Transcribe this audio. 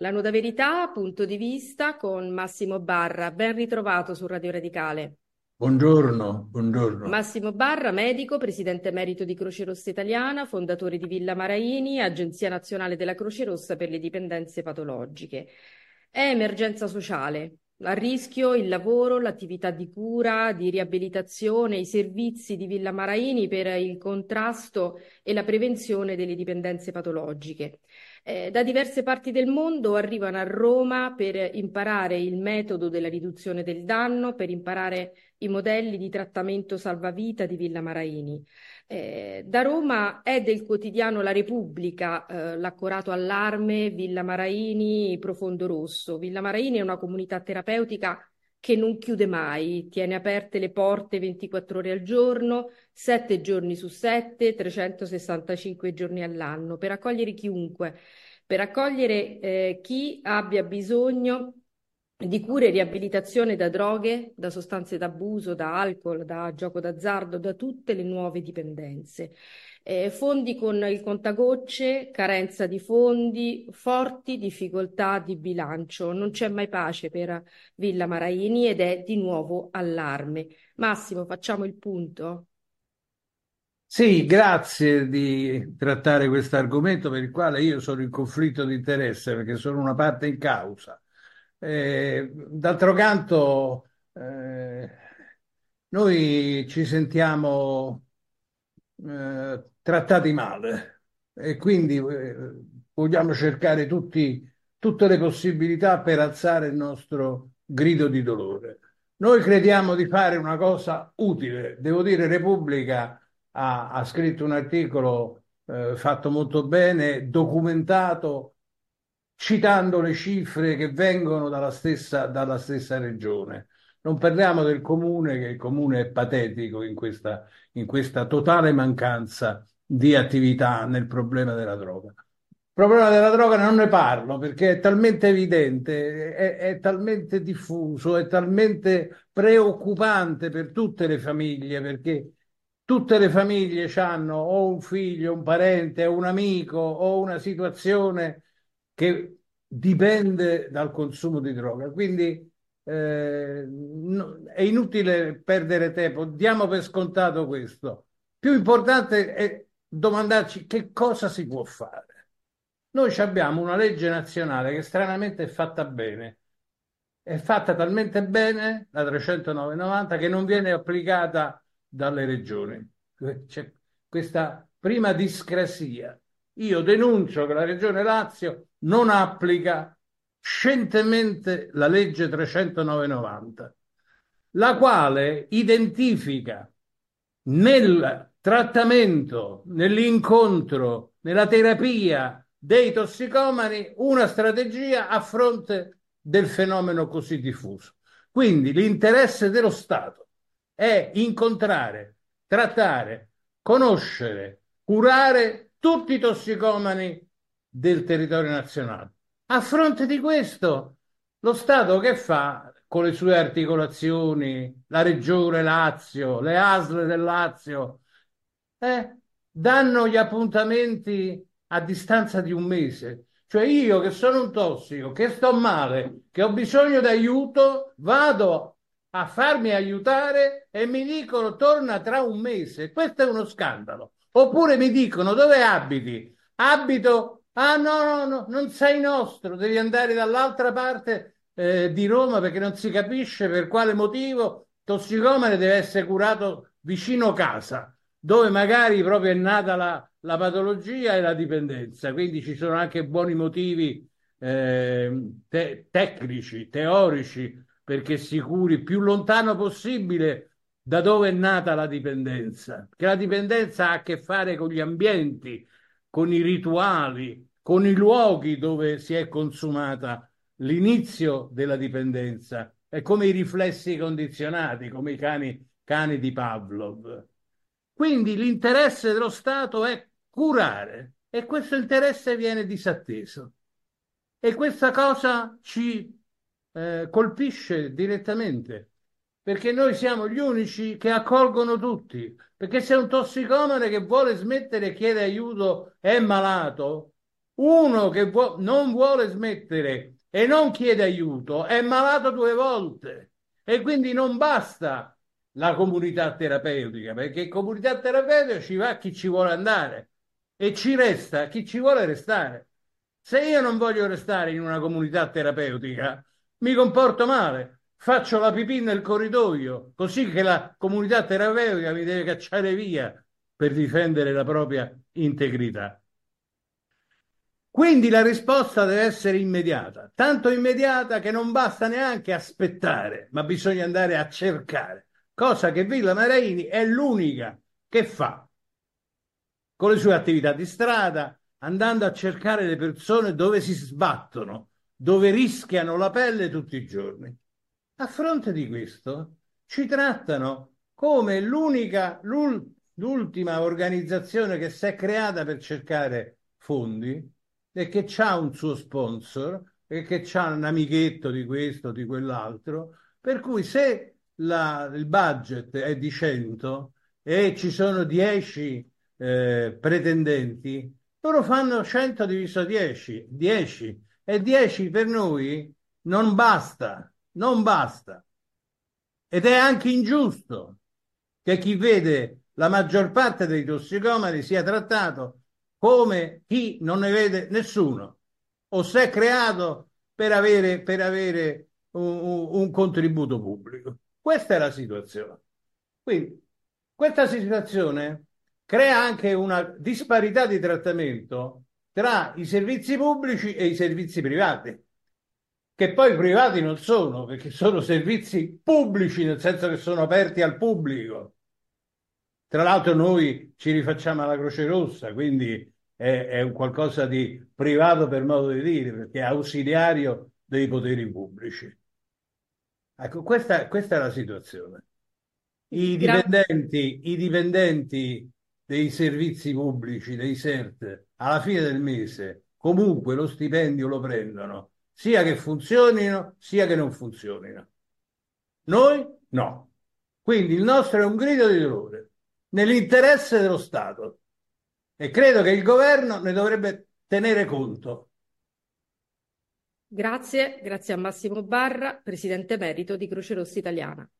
La Nuda Verità, punto di vista con Massimo Barra. Ben ritrovato su Radio Radicale. Buongiorno, buongiorno. Massimo Barra, medico, presidente emerito di Croce Rossa Italiana, fondatore di Villa Maraini, Agenzia Nazionale della Croce Rossa per le dipendenze patologiche. È emergenza sociale. A rischio il lavoro, l'attività di cura, di riabilitazione, i servizi di Villa Maraini per il contrasto e la prevenzione delle dipendenze patologiche eh, da diverse parti del mondo arrivano a Roma per imparare il metodo della riduzione del danno, per imparare i modelli di trattamento salvavita di Villa Maraini. Eh, da Roma è del quotidiano La Repubblica, eh, l'accorato allarme Villa Maraini, Profondo Rosso. Villa Maraini è una comunità terapeutica che non chiude mai, tiene aperte le porte 24 ore al giorno, 7 giorni su 7, 365 giorni all'anno, per accogliere chiunque, per accogliere eh, chi abbia bisogno di cure e riabilitazione da droghe, da sostanze d'abuso, da alcol, da gioco d'azzardo, da tutte le nuove dipendenze eh, fondi con il contagocce, carenza di fondi, forti difficoltà di bilancio. Non c'è mai pace per Villa Maraini ed è di nuovo allarme. Massimo, facciamo il punto? Sì, grazie di trattare questo argomento per il quale io sono in conflitto di interesse perché sono una parte in causa. Eh, d'altro canto, eh, noi ci sentiamo eh, trattati male e quindi eh, vogliamo cercare tutti, tutte le possibilità per alzare il nostro grido di dolore. Noi crediamo di fare una cosa utile. Devo dire, Repubblica ha, ha scritto un articolo eh, fatto molto bene, documentato, citando le cifre che vengono dalla stessa, dalla stessa regione. Non parliamo del comune, che il comune è patetico in questa, in questa totale mancanza di attività nel problema della droga. Il problema della droga non ne parlo perché è talmente evidente, è, è talmente diffuso, è talmente preoccupante per tutte le famiglie perché tutte le famiglie hanno o un figlio, un parente, un amico o una situazione che dipende dal consumo di droga. Quindi eh, no, è inutile perdere tempo, diamo per scontato questo. Più importante è domandarci che cosa si può fare. Noi abbiamo una legge nazionale che stranamente è fatta bene, è fatta talmente bene, la 309-90, che non viene applicata dalle regioni. C'è questa prima discrasia. Io denuncio che la regione Lazio non applica scientemente la legge 309-90, la quale identifica nel trattamento, nell'incontro, nella terapia dei tossicomani una strategia a fronte del fenomeno così diffuso. Quindi l'interesse dello Stato è incontrare, trattare, conoscere, curare tutti i tossicomani del territorio nazionale. A fronte di questo, lo Stato che fa con le sue articolazioni, la Regione Lazio, le ASL del Lazio, eh, danno gli appuntamenti a distanza di un mese. Cioè io che sono un tossico, che sto male, che ho bisogno di aiuto, vado a farmi aiutare e mi dicono torna tra un mese. Questo è uno scandalo. Oppure mi dicono dove abiti? Abito, ah no, no, no, non sei nostro, devi andare dall'altra parte eh, di Roma perché non si capisce per quale motivo tossicomane deve essere curato vicino casa dove magari proprio è nata la, la patologia e la dipendenza, quindi ci sono anche buoni motivi eh, te- tecnici, teorici, perché si curi più lontano possibile da dove è nata la dipendenza, che la dipendenza ha a che fare con gli ambienti, con i rituali, con i luoghi dove si è consumata l'inizio della dipendenza, è come i riflessi condizionati, come i cani, cani di Pavlov. Quindi l'interesse dello Stato è curare e questo interesse viene disatteso. E questa cosa ci eh, colpisce direttamente, perché noi siamo gli unici che accolgono tutti. Perché se un tossicomane che vuole smettere e chiede aiuto è malato, Uno che vu- non vuole smettere e non chiede aiuto è malato due volte e quindi non basta la comunità terapeutica, perché comunità terapeutica ci va chi ci vuole andare e ci resta chi ci vuole restare. Se io non voglio restare in una comunità terapeutica, mi comporto male, faccio la pipì nel corridoio, così che la comunità terapeutica mi deve cacciare via per difendere la propria integrità. Quindi la risposta deve essere immediata, tanto immediata che non basta neanche aspettare, ma bisogna andare a cercare, cosa che Villa Maraini è l'unica che fa con le sue attività di strada, andando a cercare le persone dove si sbattono, dove rischiano la pelle tutti i giorni. A fronte di questo, ci trattano come l'unica, l'ultima organizzazione che si è creata per cercare fondi e che ha un suo sponsor e che ha un amichetto di questo, di quell'altro, per cui se la, il budget è di 100 e ci sono 10 eh, pretendenti, loro fanno 100 diviso 10, 10 e 10 per noi non basta, non basta. Ed è anche ingiusto che chi vede la maggior parte dei tossicomani sia trattato come chi non ne vede nessuno o si è creato per avere, per avere un, un contributo pubblico. Questa è la situazione. Quindi questa situazione crea anche una disparità di trattamento tra i servizi pubblici e i servizi privati, che poi privati non sono, perché sono servizi pubblici, nel senso che sono aperti al pubblico. Tra l'altro noi ci rifacciamo alla Croce Rossa, quindi è, è un qualcosa di privato per modo di dire, perché è ausiliario dei poteri pubblici. Ecco, questa, questa è la situazione. I dipendenti, I dipendenti dei servizi pubblici, dei CERT, alla fine del mese comunque lo stipendio lo prendono, sia che funzionino, sia che non funzionino. Noi no. Quindi il nostro è un grido di dolore nell'interesse dello Stato e credo che il governo ne dovrebbe tenere conto. Grazie, grazie a Massimo Barra, presidente emerito di Croce Rossa Italiana.